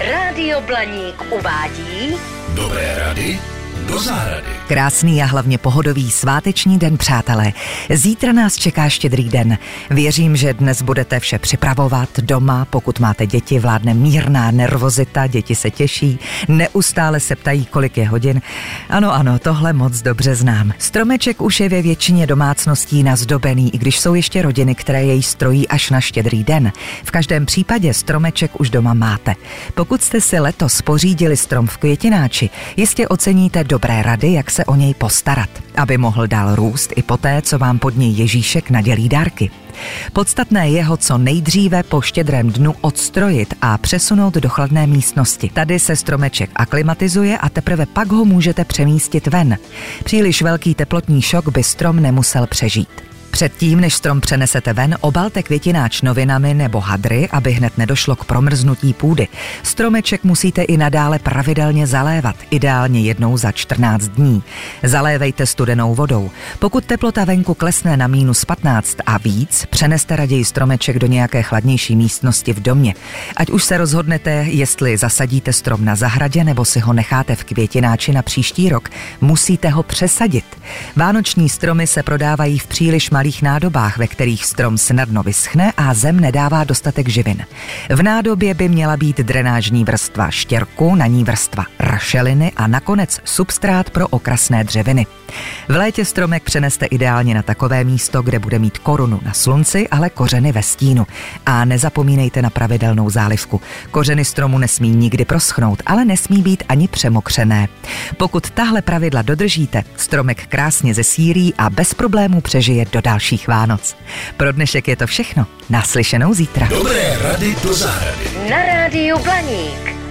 Rádio Blaník uvádí. Dobré rady do zahrady. Krásný a hlavně pohodový sváteční den, přátelé. Zítra nás čeká štědrý den. Věřím, že dnes budete vše připravovat doma. Pokud máte děti, vládne mírná nervozita, děti se těší, neustále se ptají, kolik je hodin. Ano, ano, tohle moc dobře znám. Stromeček už je ve většině domácností nazdobený, i když jsou ještě rodiny, které jej strojí až na štědrý den. V každém případě stromeček už doma máte. Pokud jste si letos pořídili strom v květináči, jistě oceníte dobré rady, jak se o něj postarat, aby mohl dál růst i poté, co vám pod něj Ježíšek nadělí dárky. Podstatné je ho co nejdříve po štědrém dnu odstrojit a přesunout do chladné místnosti. Tady se stromeček aklimatizuje a teprve pak ho můžete přemístit ven. Příliš velký teplotní šok by strom nemusel přežít. Předtím, než strom přenesete ven, obalte květináč novinami nebo hadry, aby hned nedošlo k promrznutí půdy. Stromeček musíte i nadále pravidelně zalévat, ideálně jednou za 14 dní. Zalévejte studenou vodou. Pokud teplota venku klesne na minus 15 a víc, přeneste raději stromeček do nějaké chladnější místnosti v domě. Ať už se rozhodnete, jestli zasadíte strom na zahradě nebo si ho necháte v květináči na příští rok, musíte ho přesadit. Vánoční stromy se prodávají v příliš malých nádobách, ve kterých strom snadno vyschne a zem nedává dostatek živin. V nádobě by měla být drenážní vrstva štěrku, na ní vrstva rašeliny a nakonec substrát pro okrasné dřeviny. V létě stromek přeneste ideálně na takové místo, kde bude mít korunu na slunci, ale kořeny ve stínu. A nezapomínejte na pravidelnou zálivku. Kořeny stromu nesmí nikdy proschnout, ale nesmí být ani přemokřené. Pokud tahle pravidla dodržíte, stromek krásně zesírí a bez problémů přežije do dalších Vánoc. Pro dnešek je to všechno. Naslyšenou zítra. Dobré rady do zahrady. Na rádiu Blaník.